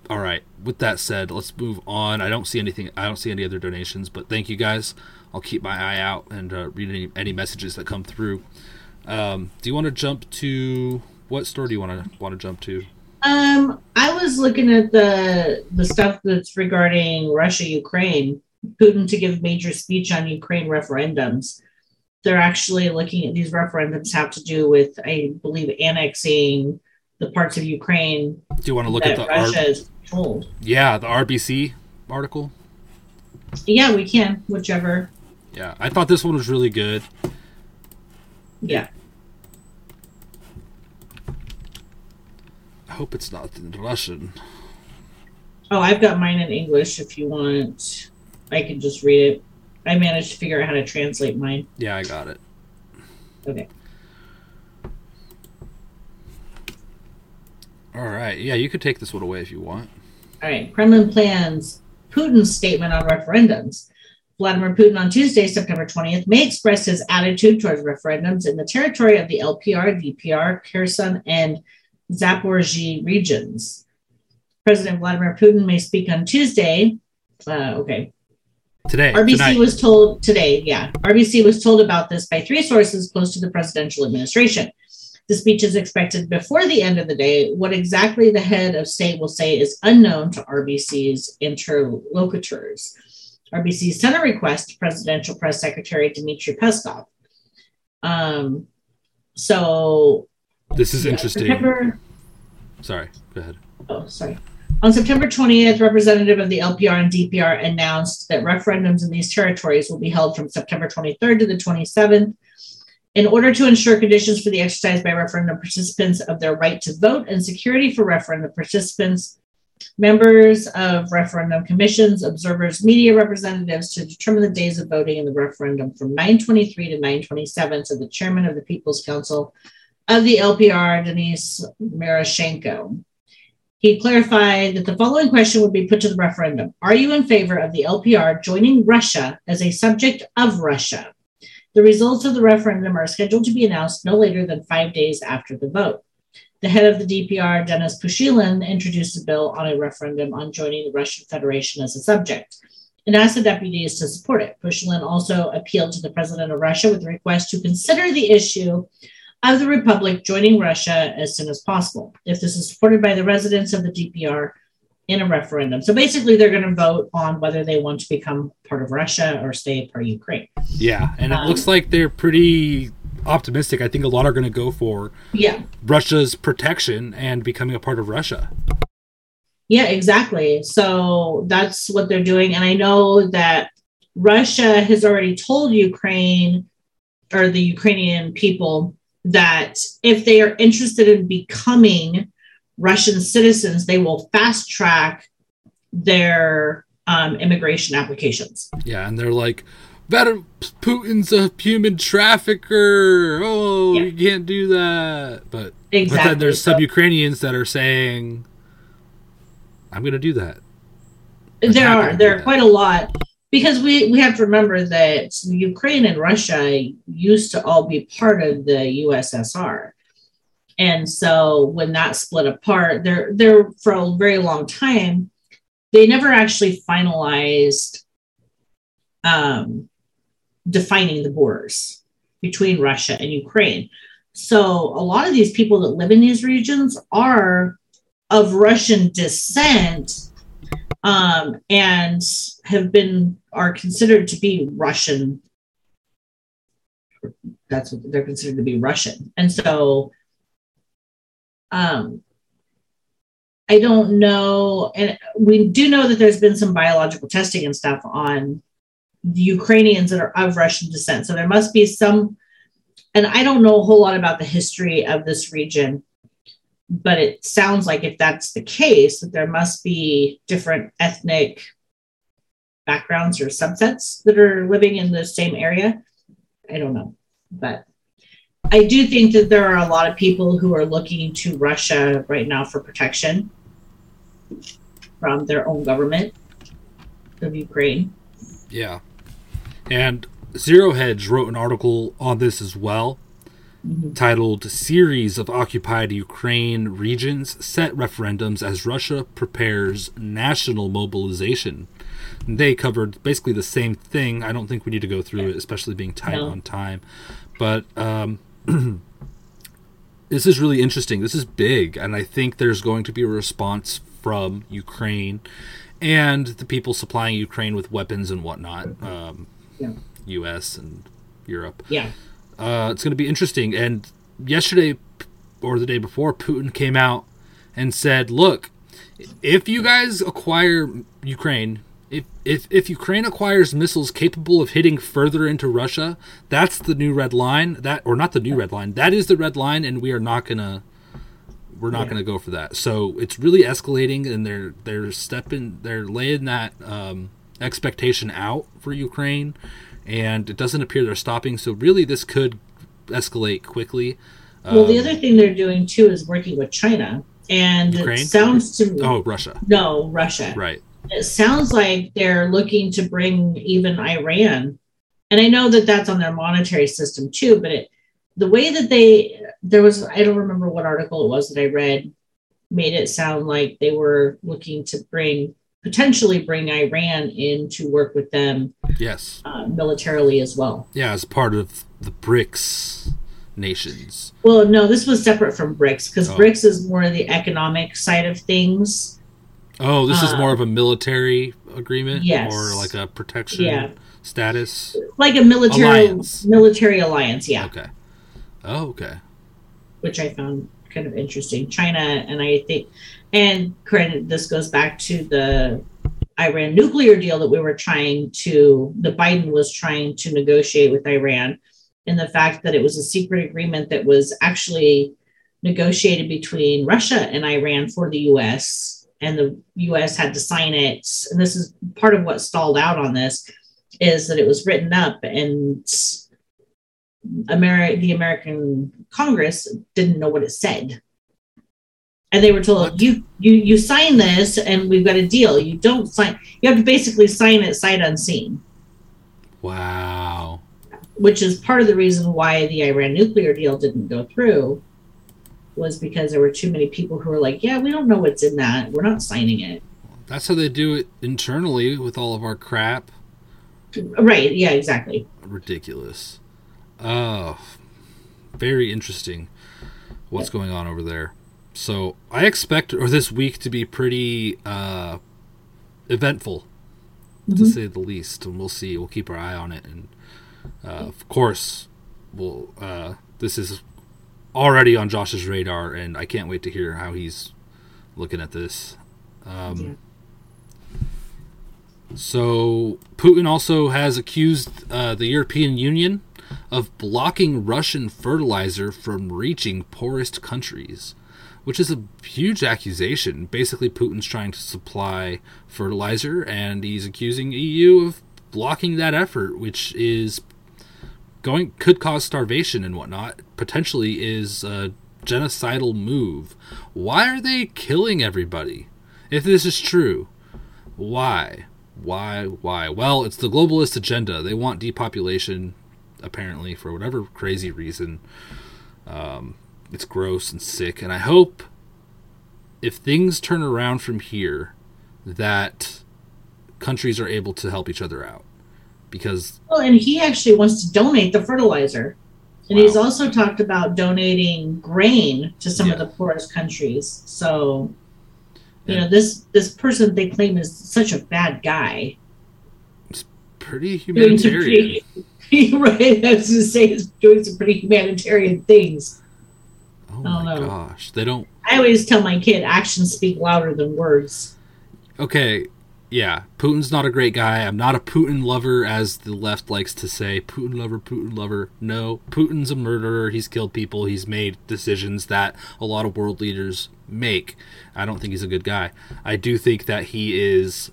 all right. With that said, let's move on. I don't see anything. I don't see any other donations, but thank you guys. I'll keep my eye out and uh, read any, any messages that come through. Um, do you want to jump to what store do you want to want to jump to? um, I was looking at the the stuff that's regarding Russia Ukraine. Putin to give major speech on Ukraine referendums. They're actually looking at these referendums have to do with, I believe, annexing the parts of Ukraine Do you want to look at the Russia R- is controlled. yeah the RBC article? Yeah, we can, whichever. Yeah, I thought this one was really good. Yeah. I hope it's not in Russian. Oh, I've got mine in English if you want. I can just read it. I managed to figure out how to translate mine. Yeah, I got it. Okay. All right. Yeah, you could take this one away if you want. All right. Kremlin plans Putin's statement on referendums. Vladimir Putin on Tuesday, September 20th, may express his attitude towards referendums in the territory of the LPR, DPR, Kherson, and Zaporozhye regions. President Vladimir Putin may speak on Tuesday. Uh, okay. Today. RBC tonight. was told today, yeah. RBC was told about this by three sources close to the presidential administration. The speech is expected before the end of the day. What exactly the head of state will say is unknown to RBC's interlocutors. RBC sent a request to Presidential Press Secretary Dmitry Peskov. Um, so This is yeah, interesting. September- Sorry, go ahead. oh, sorry. On September 20th, representative of the LPR and DPR announced that referendums in these territories will be held from September 23rd to the 27th in order to ensure conditions for the exercise by referendum participants of their right to vote and security for referendum participants, members of referendum commissions, observers, media representatives to determine the days of voting in the referendum from 923 to 927 to the chairman of the People's Council of the LPR, Denis Marashenko. He clarified that the following question would be put to the referendum Are you in favor of the LPR joining Russia as a subject of Russia? The results of the referendum are scheduled to be announced no later than five days after the vote. The head of the DPR, Denis Pushilin, introduced a bill on a referendum on joining the Russian Federation as a subject and asked the deputies to support it. Pushilin also appealed to the president of Russia with a request to consider the issue of the republic joining Russia as soon as possible, if this is supported by the residents of the DPR in a referendum. So basically, they're going to vote on whether they want to become part of Russia or stay part of Ukraine. Yeah, and it Um, looks like they're pretty optimistic. I think a lot are going to go for Yeah, Russia's protection and becoming a part of Russia. yeah, exactly. So that's what they're doing. And I know that Russia has already told Ukraine or the Ukrainian people that if they are interested in becoming Russian citizens, they will fast track their um, immigration applications. Yeah, and they're like, "Better Putin's a human trafficker. Oh, Yeah. you can't do that." But Exactly. but then there's So- some Ukrainians that are saying, "I'm going to do that." there are there are quite a lot because we we have to remember that Ukraine and Russia used to all be part of the USSR. And so when that split apart, there there for a very long time, they never actually finalized um, defining the borders between Russia and Ukraine. So a lot of these people that live in these regions are of Russian descent um, and have been are considered to be Russian. That's what they're considered to be Russian, and so um, I don't know, and we do know that there's been some biological testing and stuff on the Ukrainians that are of Russian descent. So there must be some, and I don't know a whole lot about the history of this region but it sounds like if that's the case that there must be different ethnic backgrounds or subsets that are living in the same area i don't know but i do think that there are a lot of people who are looking to russia right now for protection from their own government of ukraine Yeah, and Zero Hedge wrote an article on this as well. Mhm. titled Series of Occupied Ukraine Regions Set Referendums as Russia Prepares National Mobilization. They covered basically the same thing. I don't think we need to go through it, especially being tight No. on time. But um, this is really interesting. This is big, and I think there's going to be a response from Ukraine and the people supplying Ukraine with weapons and whatnot, um, Yeah. U.S. and Europe. yeah Uh, it's going to be interesting. And yesterday or the day before, Putin came out and said, "Look, if you guys acquire Ukraine, if if if Ukraine acquires missiles capable of hitting further into Russia, that's the new red line. That or not the new red line. That is the red line, and we are not gonna." We're not Yeah. going to go for that. So it's really escalating, and they're they're stepping, they're laying that um, expectation out for Ukraine, and it doesn't appear they're stopping. So really, this could escalate quickly. well the Um, other thing they're doing too is working with china and Ukraine? it sounds to me oh Russia, no russia right? It sounds like they're looking to bring even Iran, and I know that that's on their monetary system too. But it, the way that they there was I don't remember what article it was that I read made it sound like they were looking to bring potentially bring Iran in to work with them Yes. uh, militarily as well. Yeah, as part of the BRICS nations. Well, no, this was separate from BRICS because Oh. BRICS is more the economic side of things. Oh, this is Uh, more of a military agreement yes. or like a protection Yeah. status. Like a military Alliance. military alliance, yeah, Okay. Oh, okay. which I found kind of interesting. China and I think, and credit this goes back to the Iran nuclear deal that we were trying to, the Biden was trying to negotiate with Iran, and the fact that it was a secret agreement that was actually negotiated between Russia and Iran for the U.S. and the U.S. had to sign it. And this is part of what stalled out on this is that it was written up and Ameri- the American Congress didn't know what it said. And they were told What? you you you sign this and we've got a deal. You don't sign you have to basically sign it sight unseen, Wow. which is part of the reason why the Iran nuclear deal didn't go through was because there were too many people who were like, Yeah, we don't know what's in that. We're not signing it. That's how they do it internally with all of our crap. Right, yeah, exactly. Ridiculous. Oh, very interesting what's going on over there. So I expect or this week to be pretty uh, eventful, to Mhm. say the least. And we'll see. We'll keep our eye on it. And uh, of course, we'll. Uh, this is already on Josh's radar, and I can't wait to hear how he's looking at this. Um, Yeah. So Putin also has accused uh, the European Union of blocking Russian fertilizer from reaching poorest countries, which is a huge accusation. Basically, Putin's trying to supply fertilizer, and he's accusing EU of blocking that effort, which is going could cause starvation and whatnot. Potentially, is a genocidal move. Why are they killing everybody? If this is true, why? Why? Why? Well, it's the globalist agenda. They want depopulation, apparently, for whatever crazy reason. Um, it's gross and sick. And I hope if things turn around from here, that countries are able to help each other out. Because, Well, and he actually wants to donate the fertilizer. And he's also talked about donating grain to some of the poorest countries. So, you Yeah. know, this this person they claim is such a bad guy. pretty humanitarian. pretty, right? I was going to say he's doing some pretty humanitarian things. Oh don't my gosh. They don't. I always tell my kid actions speak louder than words. okay, yeah, Putin's not a great guy. I'm not a Putin lover, as the left likes to say. Putin lover, Putin lover. No, Putin's a murderer. He's killed people. He's made decisions that a lot of world leaders make. I don't think he's a good guy. I do think that he is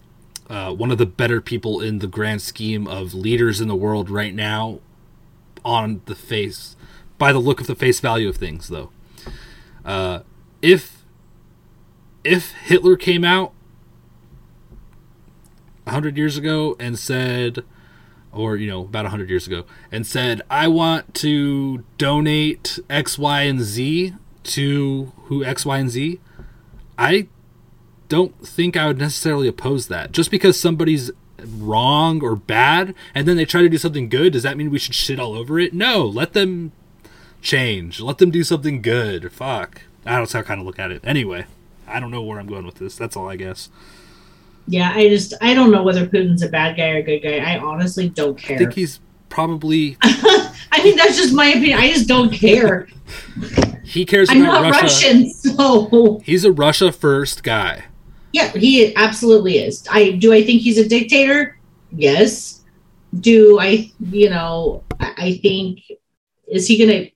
uh, one of the better people in the grand scheme of leaders in the world right now, on the face, by the look of the face value of things, though. Uh, if if Hitler came out 100 years ago and said or you know about 100 years ago and said i want to donate x y and z to who x y and z. I don't think i would necessarily oppose that. Just because somebody's wrong or bad and then they try to do something good does that mean we should shit all over it? No let them change. Let them do something good. Fuck. I don't know how i kind of look at it. Anyway i don't know where i'm going with this. That's all i guess Yeah, I just I don't know whether Putin's a bad guy or a good guy. I honestly don't care. I think he's probably I mean, that's just my opinion. I just don't care. he cares I'm about not Russia. Russian, so He's a Russia first guy. yeah, he absolutely is. I do. I think he's a dictator. Yes. Do I? You know, I I think is he going to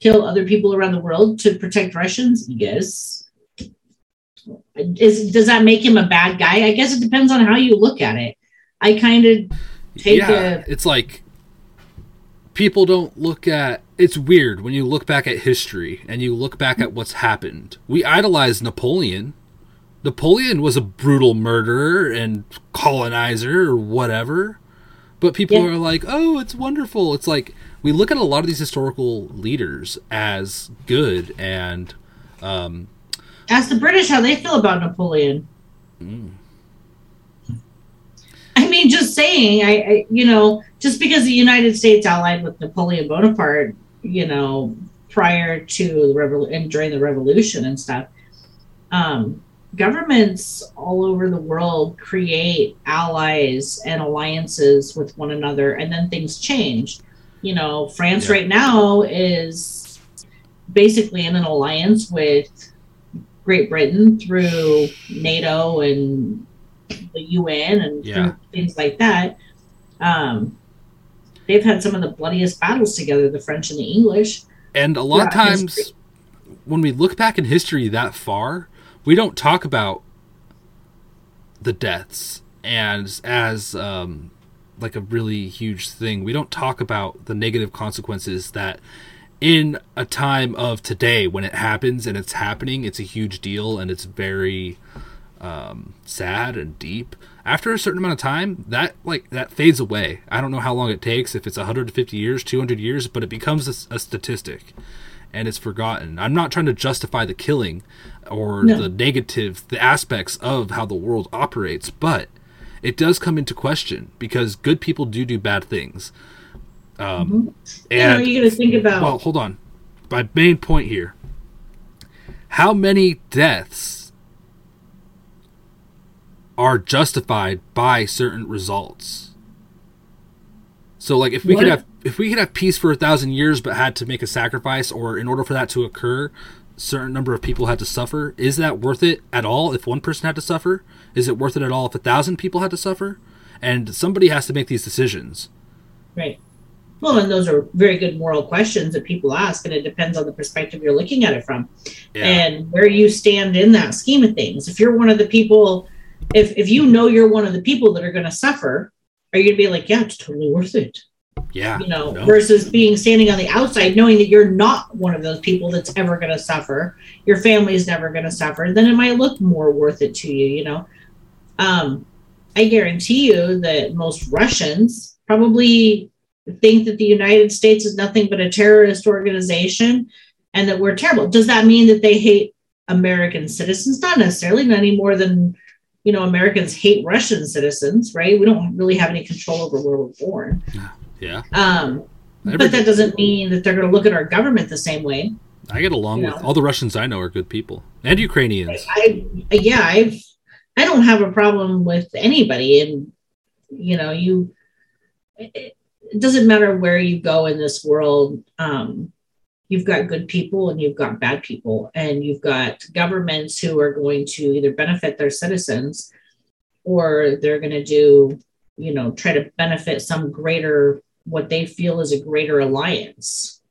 kill other people around the world to protect Russians? Yes. Is does that make him a bad guy? I guess it depends on how you look at it. I kind of take yeah, a it's like people don't look at. It's weird when you look back at history and you look back at what's happened. We idolize Napoleon, Napoleon was a brutal murderer and colonizer or whatever. But people Yeah. are like, "Oh, it's wonderful." It's like we look at a lot of these historical leaders as good and um, Ask the British how they feel about Napoleon. Mm. I mean, just saying, I, I, you know, just because the United States allied with Napoleon Bonaparte, you know, prior to the revol and during the revolution and stuff, um, governments all over the world create allies and alliances with one another, and then things change. You know, France Yeah. right now is basically in an alliance with Great Britain through NATO and the UN and Yeah. things like that. Um, they've had some of the bloodiest battles together, the French and the English. and a lot of times history. when we look back in history that far, we don't talk about the deaths and as um, like a really huge thing. We don't talk about the negative consequences that in a time of today when it happens and it's happening, it's a huge deal and it's very um, sad and deep. After a certain amount of time, that like that fades away. I don't know how long it takes, if it's 150 years, 200 years, but it becomes a, a statistic, and it's forgotten. I'm not trying to justify the killing or No. the negative, the aspects of how the world operates, but it does come into question because good people do do bad things. Um, you know, and you got to think about well, hold on. My main point here. How many deaths are justified by certain results? So like if we could have if we could have peace for a thousand years but had to make a sacrifice or in order for that to occur, certain number of people had to suffer, is that worth it at all if one person had to suffer? Is it worth it at all if a thousand people had to suffer? And somebody has to make these decisions. Right. Well, and those are very good moral questions that people ask, and it depends on the perspective you're looking at it from Yeah. and where you stand in that scheme of things. If you're one of the people, if if you know you're one of the people that are going to suffer, are you going to be like, yeah, it's totally worth it? yeah. You know, No. versus being standing on the outside, knowing that you're not one of those people that's ever going to suffer. Your family is never going to suffer. Then it might look more worth it to you. You know, um, I guarantee you that most Russians probably think that the United States is nothing but a terrorist organization and that we're terrible. Does that mean that they hate American citizens? Not necessarily, not any more than you know Americans hate Russian citizens, right? We don't really have any control over where we're born. Yeah. Um, Every- but that doesn't mean that they're going to look at our government the same way. I get along You with know? all the Russians I know are good people and Ukrainians. I, yeah, I've, I don't have a problem with anybody, and you know, you, it, it doesn't matter where you go in this world. Um, you've got good people and you've got bad people, and you've got governments who are going to either benefit their citizens or they're going to do, you know, try to benefit some greater, what they feel is a greater alliance.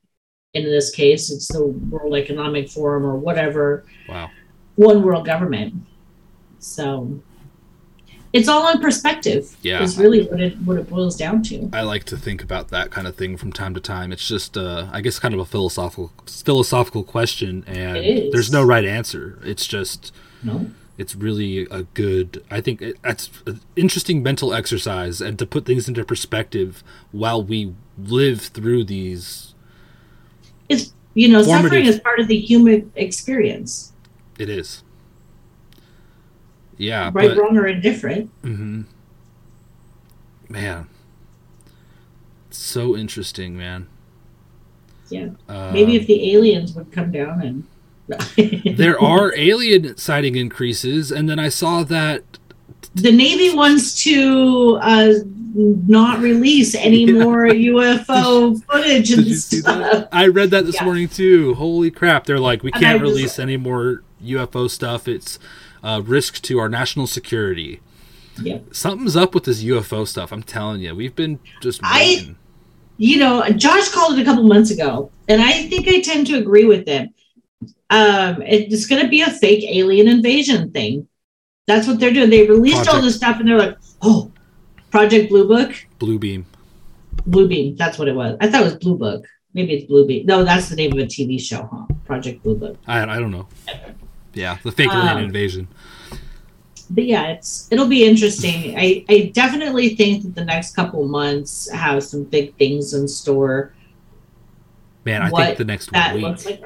In this case, it's the World Economic Forum or whatever Wow. one world government. So it's all on perspective. Yeah. Is really what it what it boils down to. I like to think about that kind of thing from time to time. It's just, uh, I guess, kind of a philosophical philosophical question, and It is. there's no right answer. It's just, No. it's really a good. I think it, that's an interesting mental exercise, and to put things into perspective while we live through these. It's you know, Formative. suffering is part of the human experience. It is. Yeah, right, but wrong, or indifferent. Mm-hmm. man, so interesting, man. Yeah. Uh, Maybe if the aliens would come down and there are alien sighting increases, and then I saw that the Navy wants to uh, not release any Yeah. more UFO footage and stuff. I read that this Yeah. morning too. Holy crap! They're like, we can't release any more UFO stuff. It's a risk to our national security. Yeah. Something's up with this UFO stuff. I'm telling you, we've been just I- waiting. you know, Josh called it a couple months ago, and I think I tend to agree with him. Um, it's going to be a fake alien invasion thing. That's what they're doing. They released all this stuff, and they're like, "Oh, Project Blue Book, Blue beam. Blue Beam." That's what it was. I thought it was Blue Book. Maybe it's Blue Beam. No, that's the name of a TV show, huh? Project Blue Book. I I don't know. Yeah, the fake Um, invasion. but yeah, it's it'll be interesting. I I definitely think that the next couple months have some big things in store. Man, I What think the next That week looks like.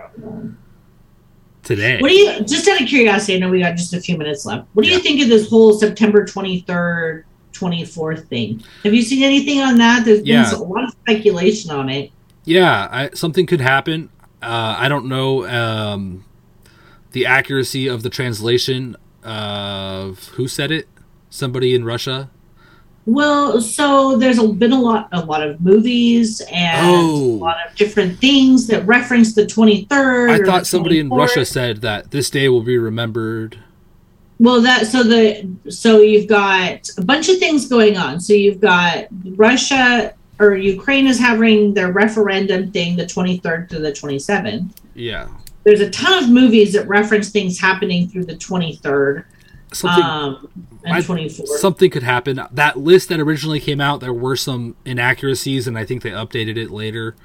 today. What do you just out of curiosity? I know we got just a few minutes left. What do Yeah. you think of this whole September twenty third, twenty fourth thing? Have you seen anything on that? There's Yeah. been a lot of speculation on it. Yeah, I, something could happen. Uh, I don't know um, the accuracy of the translation of who said it. Somebody in Russia. Well, so there's a, been a lot, a lot of movies and Oh. a lot of different things that reference the 23rd. I thought somebody in Russia said that this day will be remembered. Well, that so the so you've got a bunch of things going on. So you've got Russia or Ukraine is having their referendum thing the 23rd to the 27th. Yeah, There's a ton of movies that reference things happening through the 23rd something um, and 24th. something could happen. That list that originally came out, there were some inaccuracies, and I think they updated it later.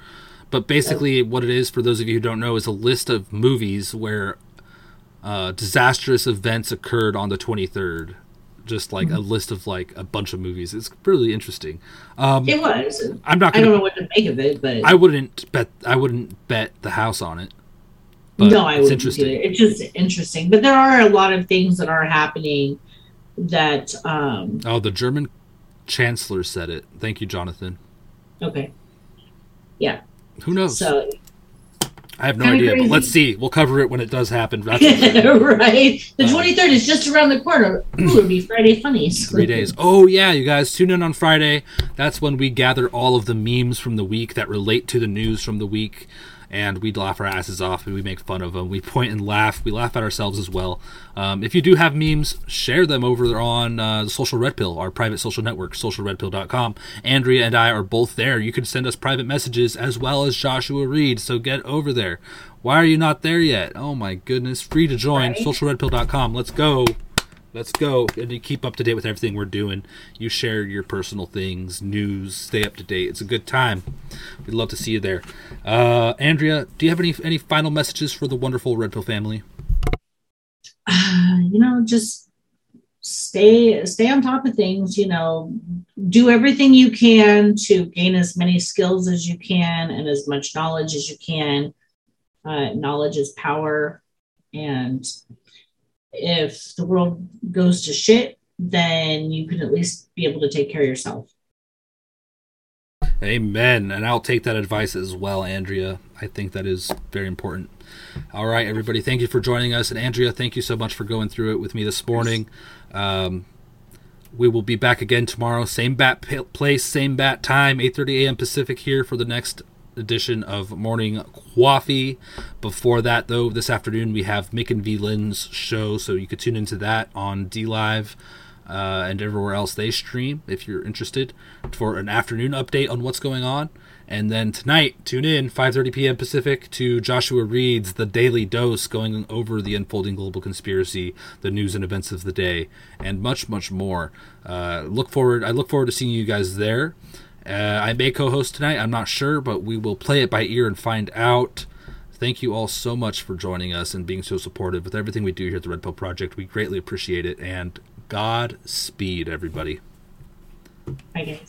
But basically, what it is, for those of you who don't know, is a list of movies where uh, disastrous events occurred on the 23rd. Just like a list of like a bunch of movies. It's really interesting. Um, it was. I'm not I don't gonna. know what to make of it, but I wouldn't bet. I wouldn't bet the house on it. But no, I it's interesting. either. It's just interesting. But there are a lot of things that are happening that um Oh, the German chancellor said it. Thank you, Jonathan. okay. Yeah. Who knows? So I have no idea, crazy. but let's see. We'll cover it when it does happen. That's for sure. right. The Uh, twenty third is just around the corner. Ooh, it'll be Friday funnies. Three days. Oh yeah, you guys tune in on Friday. That's when we gather all of the memes from the week that relate to the news from the week, and we laugh our asses off and we make fun of them. We point and laugh. We laugh at ourselves as well. Um, if you do have memes, share them over there on uh, the Social Red Pill, our private social network, socialredpill.com. Andrea and I are both there. You can send us private messages as well as Joshua Reed. So get over there. Why are you not there yet? Oh my goodness! Free to join. Right. Socialredpill.com. Let's go. Let's go and you keep up to date with everything we're doing. You share your personal things, news, stay up to date. It's a good time. We'd love to see you there. Uh, Andrea, do you have any any final messages for the wonderful Red Pill family? uh, you know, just stay stay on top of things, you know, do everything you can to gain as many skills as you can and as much knowledge as you can. Uh, knowledge is power. And if the world goes to shit, then you can at least be able to take care of yourself. Amen. And I'll take that advice as well, Andrea. I think that is very important. All right, everybody, thank you for joining us. And Andrea, thank you so much for going through it with me this morning. Um, we will be back again tomorrow, same bat place, same bat time, 8:30 a.m. Pacific here for the next edition of Morning Coffee. Before that, though, this afternoon we have Mick and V Lynn's show, so you could tune into that on D Live uh, and everywhere else they stream if you're interested for an afternoon update on what's going on. And then tonight, tune in 5:30 p.m. Pacific to Joshua Reed's The Daily Dose, going over the unfolding global conspiracy, the news and events of the day, and much, much more. Uh, look forward. I look forward to seeing you guys there. Uh, I may co host tonight. I'm not sure, but we will play it by ear and find out. Thank you all so much for joining us and being so supportive with everything we do here at the Red Pill Project. We greatly appreciate it. And Godspeed, everybody. Bye.